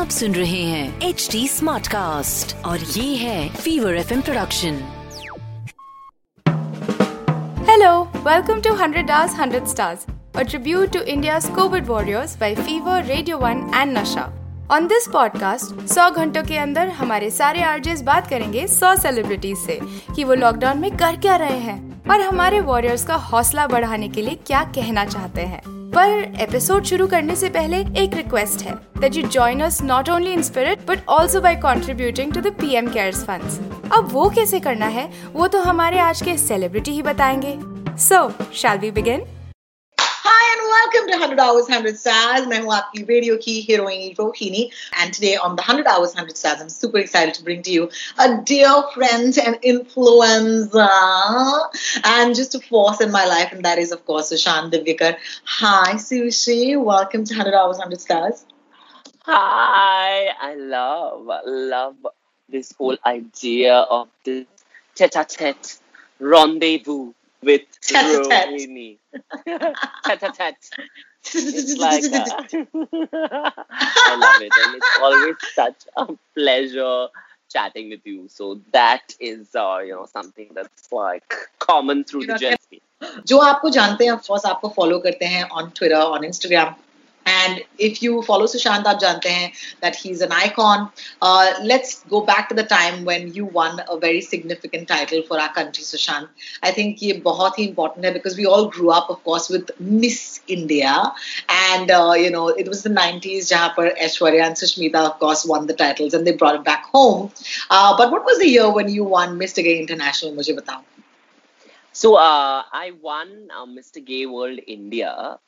आप सुन रहे हैं एच डी स्मार्ट कास्ट और ये है fever F production Hello, welcome to 100 Hours 100 Stars, a tribute to India's COVID warriors by Fever, Radio 1 and Nasha. On this podcast, 100 घंटों के अंदर हमारे सारे आरजेस बात करेंगे 100 सेलिब्रिटीज से कि वो लॉकडाउन में कर क्या रहे हैं और हमारे वॉरियर्स का हौसला बढ़ाने के लिए क्या कहना चाहते हैं पर एपिसोड शुरू करने से पहले एक रिक्वेस्ट है that you join us not only in spirit but also by contributing to the PM cares funds अब वो कैसे करना है, वो तो हमारे आज के सेलिब्रिटी ही बताएँगे। So shall we begin Hi and welcome to 100 Hours 100 Stars. मैं हूँ आपकी रेडियो की heroine Rohini and today on the 100 Hours 100 Stars I'm super excited to bring to you a dear friend and influencer and just a force in my life and that is of course Sushant Divyakar. Hi Sushi, welcome to 100 Hours 100 Stars. Hi, I love, love this whole idea of this tete-a-tete rendezvous with Tete-a-tete. Rohini. It's like, a, I love it, and it's always such a pleasure chatting with you. So that is, uh, you know, something that's like common through You the journey. जो आपको जानते हैं of course आपको follow करते हैं on Twitter on Instagram And if you follow Sushant, you know that he's an icon. Uh, let's go back to the time when you won a very significant title for our country, Sushant. I think this is very important because we all grew up, of course, with Miss India. And, uh, you know, it was the 90s where par Aishwarya and Sushmita, of course, won the titles and they brought it back home. Uh, but what was the year when you won Mr. Gay International? Mujhe batao. So uh, I won uh, Mr. Gay World India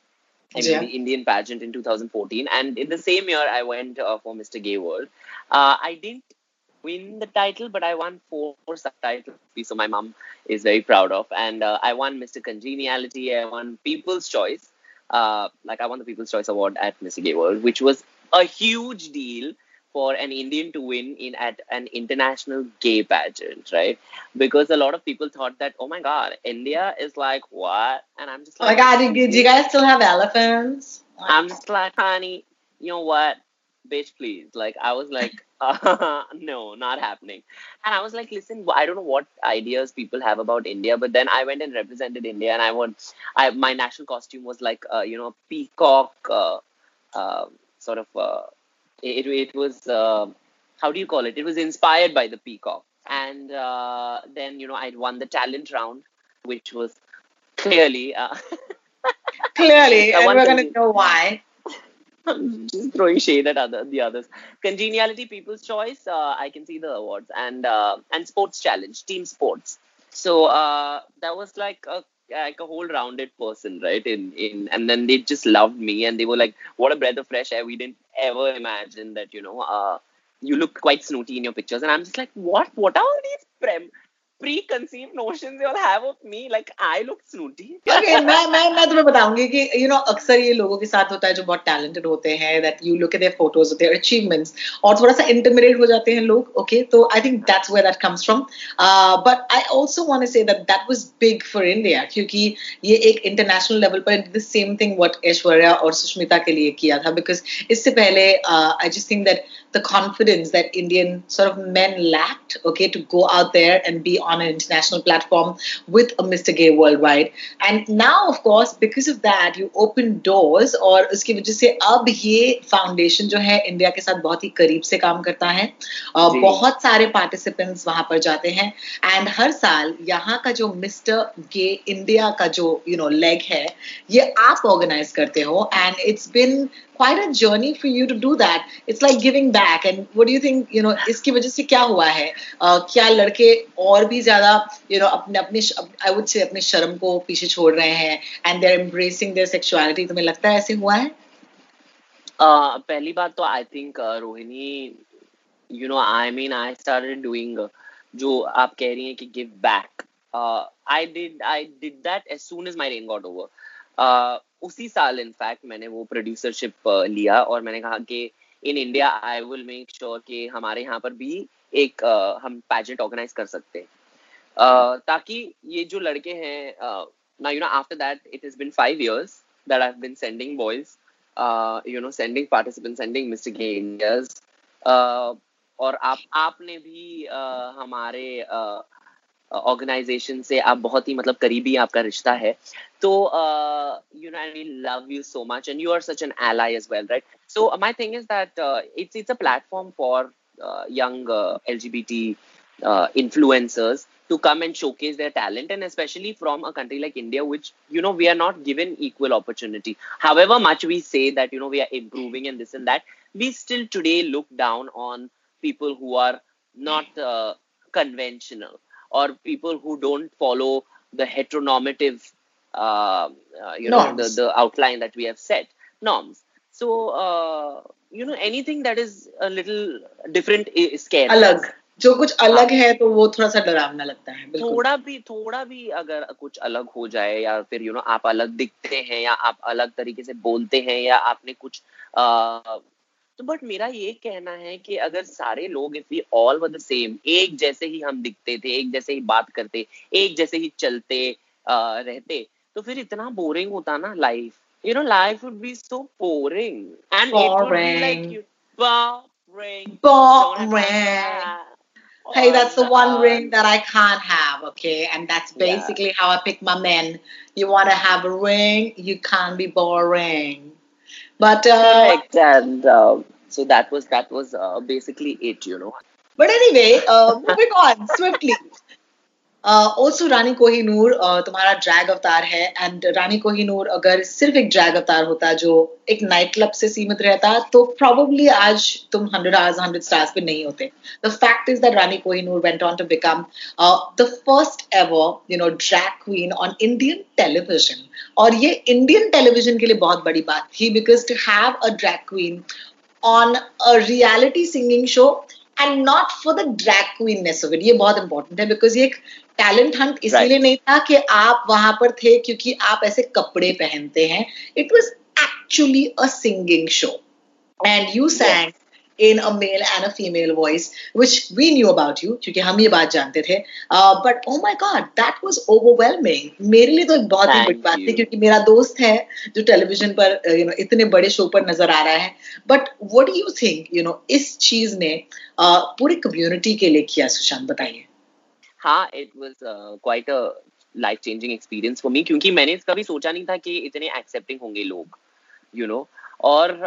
I mean, Yeah. the Indian pageant in 2014, and in the same year I went uh, for Mr. Gay World. Uh, I didn't win the title, but I won four subtitles, so my mom is very proud of. And uh, I won Mr. Congeniality. I won People's Choice. Uh, like I won the People's Choice Award at Mr. Gay World, which was a huge deal for an Indian to win in at an international gay pageant, right? Because a lot of people thought that, oh my god, India is like what? And I'm just like, oh my god do you, do you guys still have elephants I'm just like, honey, you know what, bitch, please. Like I was like, uh, no, not happening. And I was like, listen, I don't know what ideas people have about India, but then I went and represented India, and I won. I my national costume was like, uh, you know, peacock, uh, uh, sort of. It it was uh, how do you call it? It was inspired by the peacock, and uh, then you know I won the talent round, which was clearly. Uh, Clearly, and we're going to know why. just throwing shade at other the others. Congeniality, People's Choice. Uh, I can see the awards and uh, and Sports Challenge, Team Sports. So uh, that was like a like a whole rounded person, right? In in and then they just loved me and they were like, "What a breath of fresh air!" We didn't ever imagine that you know. Uh, you look quite snooty in your pictures, and I'm just like, what? What are all these prem- preconceived notions you all have of me? Like I look snooty. Okay, मैं मैं मैं तुम्हें बताऊँगी कि you know अक्सर ये लोगों के साथ होता है जो बहुत talented होते हैं that you look at their photos their achievements और थोड़ा सा intimidate हो जाते हैं लोग okay तो I think that's where that comes from uh, but I also want to say that that was big for India क्योंकि ये एक international level पर the same thing what Aishwarya और सुष्मिता के लिए किया था because इससे पहले uh, I just think that the confidence that Indian sort of men lacked, okay, to go out there and be on an international platform with a Mr. Gay worldwide. And now, of course, because of that, you open doors और उसकी वजह से अब ये foundation जो है India के साथ बहुत ही करीब से काम करता है अ, जी। बहुत सारे पार्टिसिपेंट्स वहाँ पर जाते हैं एंड हर साल यहाँ का जो मिस्टर गे इंडिया का जो यू नो लेग है ये आप ऑर्गेनाइज करते हो and it's been quite a journey for you to do that. It's like giving back and what do you think you know इसकी वजह से क्या हुआ है क्या लड़के और भी ज़्यादा यू नो अपने अपने आई वुड से अपने शर्म को पीछे छोड़ रहे हैं and they are embracing their sexuality तुम्हें लगता है ऐसे हुआ है पहली बात तो I think Rohini you know I mean I started doing जो आप कह रही हैं कि give back I did I did that as soon as my reign got over उसी साल इनफैक्ट मैंने वो प्रोड्यूसरशिप uh, लिया और मैंने कहा कि in India I will make sure कि हमारे यहाँ पर भी एक uh, हम पैजेंट ऑर्गेनाइज कर सकते हैं। uh, ताकि ये जो लड़के हैं ना you know after that it has been five years that I been sending boys you know sending participant sending mister genders और आप आपने भी uh, हमारे ऑर्गेनाइजेशन से आप बहुत ही मतलब करीबी आपका रिश्ता है। तो you know I mean love you so much and you are such an ally as well right so my thing is that it's it's a platform for young L G B T influencers to come and showcase their talent and specially from a country like India which you know we are not given equal opportunity however much we say that you know we are improving and this in that we still today look down on people who are not conventional or people who don't follow the heteronormative uh, uh, you norms. know the, the outline that we have set norms so uh, you know anything that is a little different is scary alag जो कुछ अलग है तो वो थोड़ा सा डरावना लगता है थोड़ा भी थोड़ा भी अगर कुछ अलग हो जाए या फिर यू नो आप अलग दिखते हैं या आप अलग तरीके से बोलते हैं या आपने कुछ आ, तो बट मेरा ये कहना है कि अगर सारे लोग if we all were the same एक जैसे ही हम दिखते थे एक जैसे ही बात करते एक जैसे ही चलते आ, रहते तो फिर इतना बोरिंग होता ना life you know life would be so boring and boring. it would be like you boring boring Hey, that's the one ring that I can't have, okay? And that's basically yeah. how I pick my men. You want to have a ring, you can't be boring. But uh, correct, and uh, so that was that was uh, basically it, you know. But anyway, uh, moving on swiftly. Also Rani Kohinoor तुम्हारा drag अवतार है and रानी कोहिनूर अगर सिर्फ़ एक drag अवतार होता जो एक नाइट क्लब से सीमित रहता तो प्रॉब्ली आज तुम हंड्रेड आवर्स हंड्रेड स्टार्स पे नहीं होते. The fact is that Rani Kohinoor went on to become the first ever you know drag queen on Indian television और ये इंडियन टेलीविज़न के लिए बहुत बड़ी बात थी because to have a drag queen on a reality singing show and not for the drag queenness of it ये बहुत इंपॉर्टेंट है बिकॉज़ ये एक टैलेंट हंट इसलिए नहीं था कि आप वहाँ पर थे क्योंकि आप ऐसे कपड़े पहनते हैं it was actually a singing show and you sang in a male and a female voice, which we knew about you, क्योंकि हम ये बात जानते थे. Uh, but oh my God, that was overwhelming. मेरे लिए तो एक बहुत ही बड़ी बात थी क्योंकि मेरा दोस्त है जो टेलीविज़न पर यू नो इतने बड़े शो पर नज़र आ रहा है. But what do you think? You know इस चीज़ ने uh, पूरी कम्युनिटी के लिए किया सुशांत बताइए. हाँ it was quite a life changing experience for me क्योंकि मैंने कभी सोचा नहीं था कि इतने एक्सेप्टिंग होंगे लोग यू you नो know? और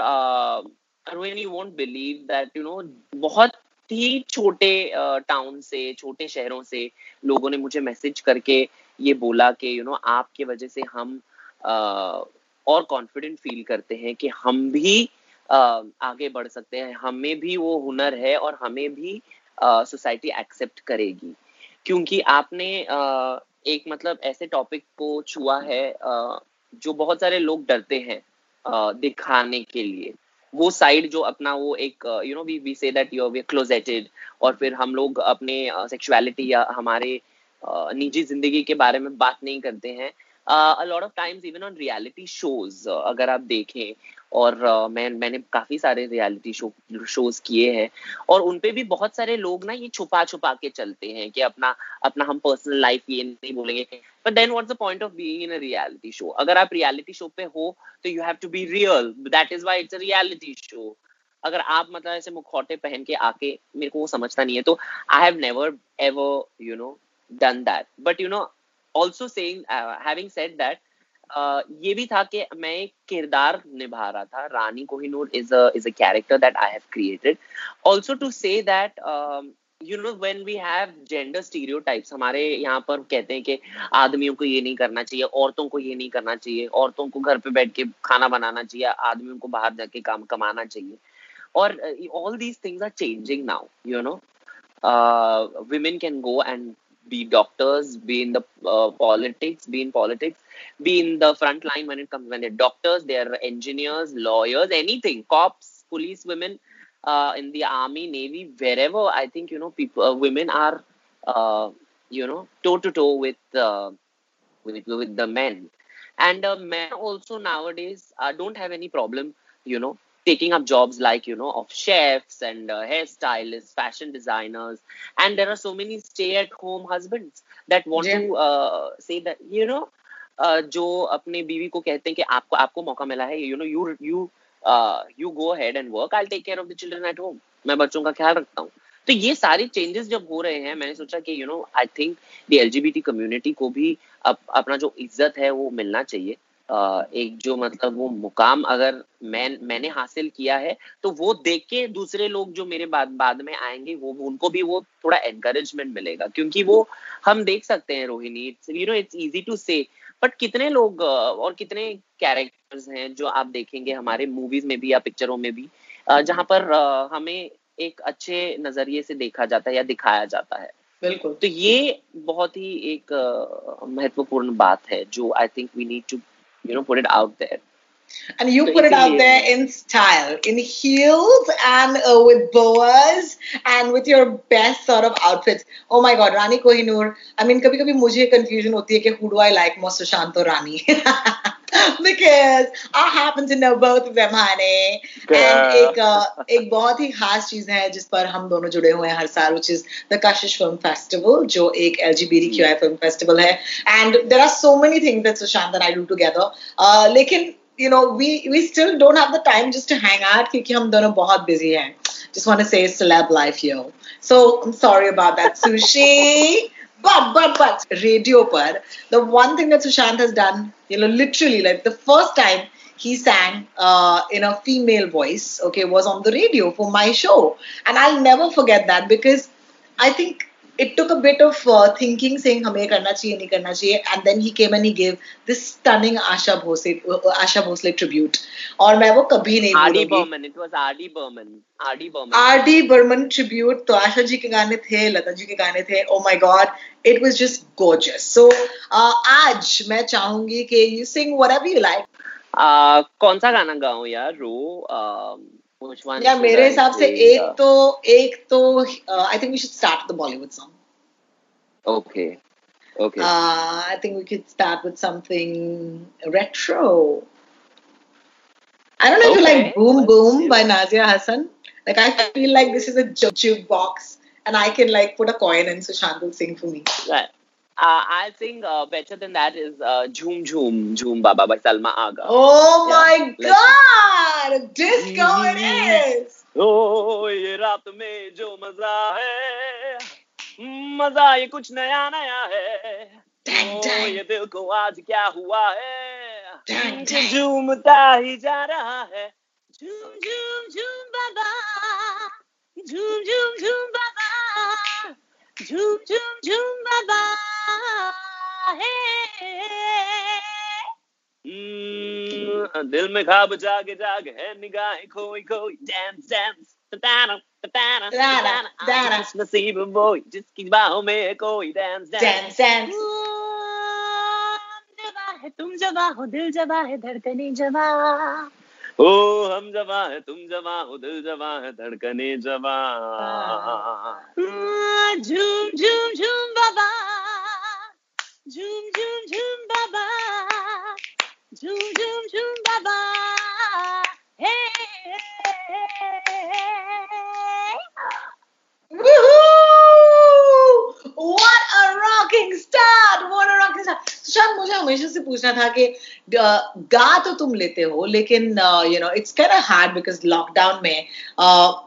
Rohin you won't believe that you know बहुत ही छोटे टाउन uh, से छोटे शहरों से लोगों ने मुझे मैसेज करके ये बोला कि यू नो आपके वजह से हम uh, और कॉन्फिडेंट फील करते हैं कि हम भी uh, आगे बढ़ सकते हैं हमें भी वो हुनर है और हमें भी सोसाइटी uh, एक्सेप्ट करेगी क्योंकि आपने एक मतलब ऐसे टॉपिक को छुआ है जो बहुत सारे लोग डरते हैं दिखाने के लिए। वो साइड जो अपना वो एक you know we we say that you we closeted और फिर हम लोग अपने सेक्सुअलिटी या हमारे निजी ज़िंदगी के बारे में बात नहीं करते हैं। A lot of times even on reality shows अगर आप देखें और uh, मैं मैंने काफ़ी सारे रियलिटी शो शोज़ किए हैं और उनपे भी बहुत सारे लोग ना ये छुपा छुपा के चलते हैं कि अपना अपना हम पर्सनल लाइफ ये नहीं बोलेंगे but then what's the point of being in a reality show अगर आप रियलिटी शो पे हो तो you have to be real that is why it's a reality show अगर आप मतलब ऐसे मुखौटे पहन के आके मेरे को वो समझता नहीं है तो I have never ever you know done that but you know also saying having said that ये भी था कि मैं एक किरदार निभा रहा था। Rani Kohinoor is a is a character that I have created also to say that you know when we have gender stereotypes हमारे यहाँ पर कहते हैं कि आदमियों को ये नहीं करना चाहिए औरतों को ये नहीं करना चाहिए औरतों को घर पे बैठ के खाना बनाना चाहिए आदमियों को बाहर जाके काम कमाना चाहिए। और all these things are changing now you know uh, women can go and be doctors be in the uh, politics be in politics be in the front line when it comes when they're doctors they're engineers lawyers anything cops police women uh, in the army navy wherever i think you know people uh, women are uh, you know toe to toe with uh, with with the men. And uh, men also nowadays don't have any problem you know taking up jobs like you know of chefs and uh, hairstylists fashion designers and there are so many stay at home husbands that want Yeah. to uh, say that you know uh, जो अपने बीवी को कहते हैं कि आपको आपको मौका मिला है you know you you you go head and work I take care of the children at home मैं बच्चों का ख्याल रखता हूँ तो ये सारे चेंजेस जब हो रहे हैं मैंने सोचा कि you know I think the LGBT community को भी अप, अपना जो इज़्ज़त है वो मिलना चाहिए अ, एक जो मतलब वो मुकाम अगर मैं मैंने हासिल किया है तो वो देख के दूसरे लोग जो मेरे बाद बाद में आएँगे वो उनको भी वो थोड़ा एनकरेजमेंट मिलेगा। क्योंकि वो हम देख सकते हैं Rohini it's you know it's easy to say but कितने लोग और कितने कैरेक्टर्स हैं जो आप देखेंगे हमारे मूवीज़ में भी या पिक्चरों में भी जहाँ पर हमें एक अच्छे नज़रिए से देखा जाता है या दिखाया जाता है। बिल्कुल। तो ये बहुत ही एक महत्वपूर्ण बात है जो I think we need to You know put it out there And you So put it out easily- there in style, in heels and uh, with boas and with your best sort of outfits. Oh my God, Rani Kohinoor. I mean, कभी कभी मुझे confusion होती है कि who do I like more, Sushant or Rani? is I happen to know both of them honey and एक एक बहुत ही खास चीज़ है जिस पर हम दोनों जुड़े हुए हैं हर साल which is the Kashish film festival जो एक एलजीबीटीक्यूआई फ़िल्म फेस्टिवल है and there are so many things that Sushant and I do together लेकिन you know we we still don't have the time just to hang out क्योंकि हम दोनों बहुत busy हैं just want to say celeb life you so I am sorry about that Sushi but but but radio par the one thing that Sushant has done you know literally like the first time he sang uh, in a female voice okay was on the radio for my show. And i'll never forget that because i think it took a bit of uh, thinking saying हमें करना चाहिए नहीं करना चाहिए. And then he came and he gave this stunning Asha Bhosle uh, Asha Bhosle tribute. और मैं वो कभी नहीं was R D Burman R D Burman R D Burman tribute तो आशा जी के गाने थे लता जी के गाने थे ओ my god it was just gorgeous. So आज मैं चाहूँगी कि you sing whatever you like आ, कौन सा गाना गाऊं यार रो um, which one yeah mere hisab se ek to ek to uh, i think we should start the bollywood song. Okay. Okay. Uh, i think we could start with something retro. I don't know okay. if you like boom boom by nazia hassan. Like i feel like this is a jukebox and i can like put a coin and sushant will sing for me. Right. Uh, I'll sing uh, better than that is uh, Jhoom Jhoom Jhoom Baba by Salma Aga. Oh Yeah, my let's- god! Disco it is! ओ ये रात में जो मज़ा है मज़ा ये कुछ नया नया है Dang, ओ dang. ये दिल को आज क्या हुआ है Dang, dang. झूमता ही जा रहा है झूम झूम झूम बाबा झूम झूम झूम बाबा झूम झूम झूम बाबा हे। दिल में खाब जाग जाग है निगाहें खोई खोई। डांस डांस तताना तताना. नसीब बोई जिसकी बाहों में है कोई डांस Dance, dance. है तुम जवा हो दिल जवा है धड़कने जवा। ओ हम जवा है तुम जवा हो दिल जवा है धड़कने जवा। झूम झूम झूम बाबा। Zoom, zoom, zoom, baba. Zoom, zoom, zoom, baba. Hey, hey, hey. Woohoo! What a rocking start! What a rocking start! चंद मुझे हमेशा से पूछना था कि uh, गा तो तुम लेते हो लेकिन you know it's can hard because lockdown में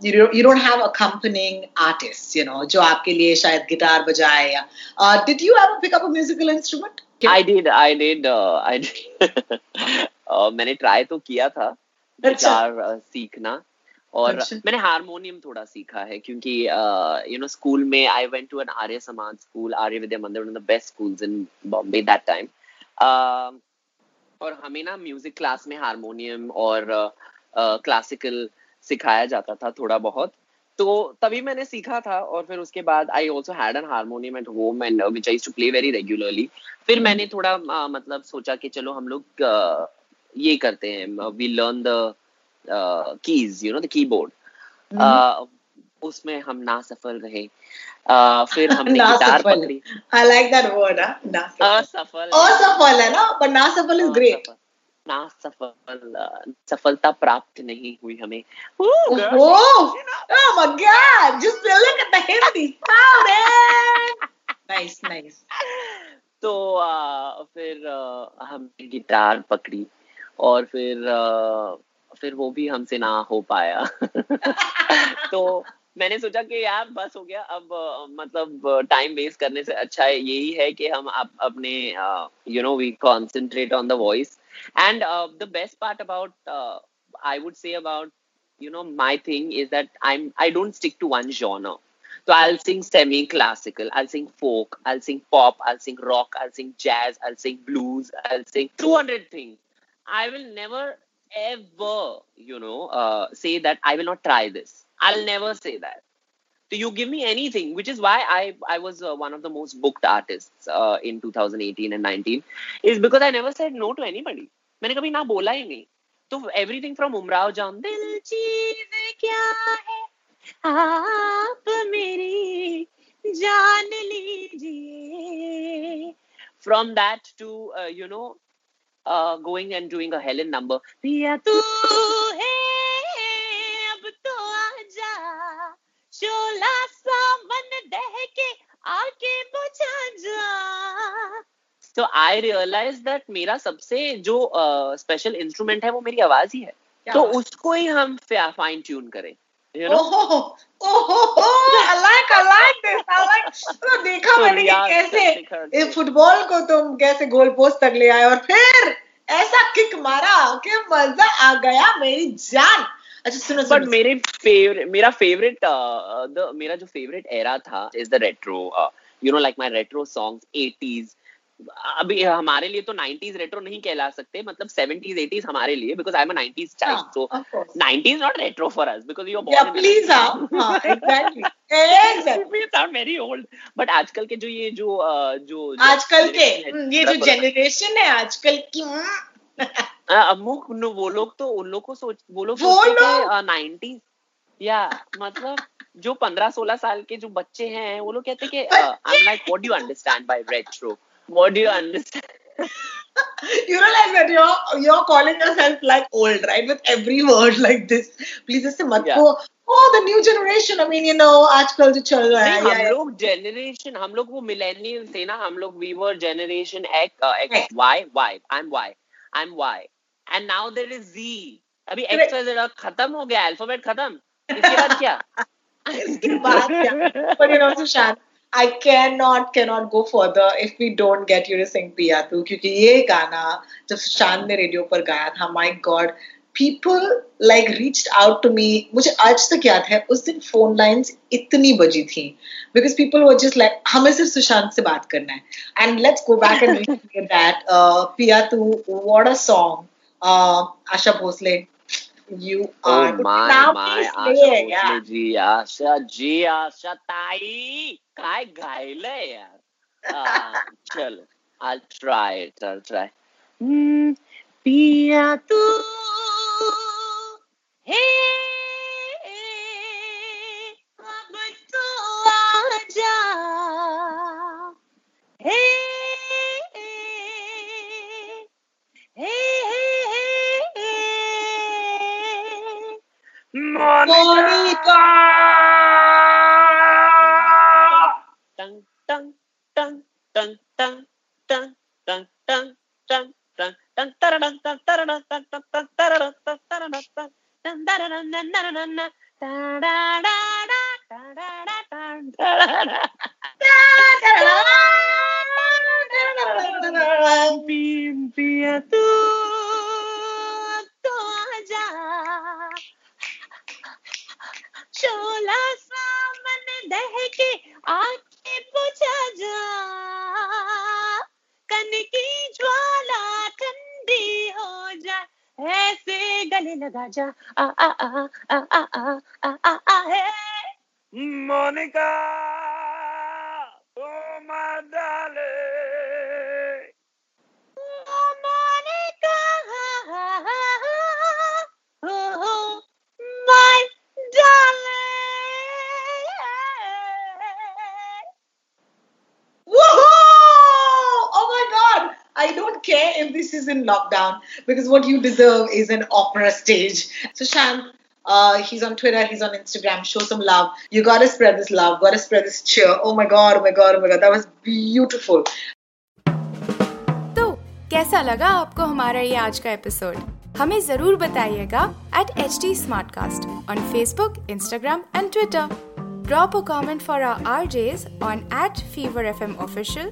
you don't have a accompanying artist you know जो आपके लिए शायद गिटार बजाए या did you have a pick a musical instrument I did I did I मैंने ट्राई तो किया था अच्छा। गिटार uh, सीखना। और अच्छा। मैंने हारमोनियम थोड़ा सीखा है क्योंकि यू नो स्कूल में I went to an Arya Samaj school Arya Vidya Mandir one of the best schools in Bombay that time और हमें ना म्यूज़िक क्लास में हारमोनियम और क्लासिकल uh, सिखाया जाता था थोड़ा बहुत। तो तभी मैंने सीखा था और फिर उसके बाद I also had an harmonium at home and which I to play very regularly फिर मैंने थोड़ा uh, मतलब सोचा कि चलो हम लोग uh, ये करते हैं। We learn the keys you know the keyboard उसमें हम ना सफल रहे। uh, फिर हमने गिटार पकड़ी। आई लाइक दैट वर्ड असफल। असफल है ना बट ना सफल इज़ ग्रेट ना सफल सफलता प्राप्त नहीं हुई हमें। Oh, oh, oh my god! Just look at the hindi sound nice nice. तो uh, फिर uh, हमने गिटार पकड़ी। और फिर uh, फिर वो भी हमसे ना हो पाया। तो मैंने सोचा कि यार बस हो गया। अब मतलब टाइम वेस्ट करने से अच्छा है यही है कि हम आप अपने you know we concentrate on the voice and the best part about I would say about you know my thing is that I I don't stick to one genre I I'll sing semi-classical, I'll sing folk, I'll sing pop, I'll sing rock, I'll sing jazz, I'll sing blues, I'll sing 200 things. I will never ever, you know, uh, say that I will not try this. I'll never say that. So you give me anything, which is why I I was uh, one of the most booked artists uh, in 2018 and 19, is because I never said no to anybody. मैंने कभी ना बोला ही नहीं तो everything from Umrao जान दिल चीज क्या है आप मेरी जान लीजिए from that to uh, you know uh, going and doing a Helen number. तू है अब तो आजा शोला सा मन दह के आके बुझा जा So I realized that मेरा सबसे जो स्पेशल uh, इंस्ट्रूमेंट है वो मेरी आवाज़ ही है। तो उसको ही हम फाइन ट्यून करें। You know? Oh, oh, oh, oh, I like, I like this. I like. तो देखा तो मैंने कि कैसे इस फुटबॉल को तुम कैसे गोल पोस्ट तक ले आए और फिर ऐसा किक मारा कि मज़ा आ गया मेरी जान अच्छा सुनो बट मेरे फेवरेट मेरा फेवरेट द मेरा जो फेवरेट एरा था is the retro you know like my retro songs 80s अभी हमारे लिए तो 90s रेट्रो नहीं कहला सकते मतलब 70s 80s हमारे लिए because I am a 90s child so 90s not retro for us because you are born please हाँ exactly sound very old but आजकल के जो ये जो जो आजकल के ये जो जनरेशन है आजकल की अमुक वो लोग तो उन लोग को सोच वो लोग सोचते हैं नाइनटीज या मतलब जो पंद्रह सोलह साल के जो बच्चे हैं वो लोग कहते हैं कि I am like what do you understand by retro What do you understand you realize that you're you're calling yourself like old, right? With every word like this. Please just mat yeah. oh the new generation. I mean, you know, आजकल जो चल रहा है. हम लोग generation, हम लोग वो millennial थे ना, हम लोग we were generation X, uh, X, Y, Y. I'm Y. I'm Y. And now there is Z. अभी X Y Z खत्म हो गया अल्फाबेट खत्म इसके बाद क्या इसके बाद क्या but you know Sushant I can not can not go further if we don't get your sing पिया तू क्योंकि ये गाना जब सुशांत ने रेडियो पर गाया था my god people like reach out to me मुझे आज तक याद है उस दिन फ़ोन लाइन्स इतनी बजी थी। Because people was just like हमें सिर्फ़ सुशांत से बात करना है। And let's go back and that पिया तू what a song Asha Bhosle. You are oh my now my Asha ji, yeah. जी Asha जी आशा ताई काय गायले यार चलो I'll try it I'll try Mm, पिया तू हे Monica! Tăng tăng दह के आके बुझा जा कन की ज्वाला ठंडी हो जा ऐसे गले लगा जा आ आ आ आ आ आ आ आ है Monica, care if this is in lockdown because what you deserve is an opera stage. So Shant, uh, he's on Twitter, he's on Instagram. Show some love. You gotta spread this love, gotta spread this cheer. Oh my god, oh my god, oh my god, that was beautiful. तो कैसा लगा आपको हमारा ये आज का episode हमें जरूर बताइएगा at H T on Facebook, Instagram and Twitter. Drop a comment for our RJs on at Fever FM Official,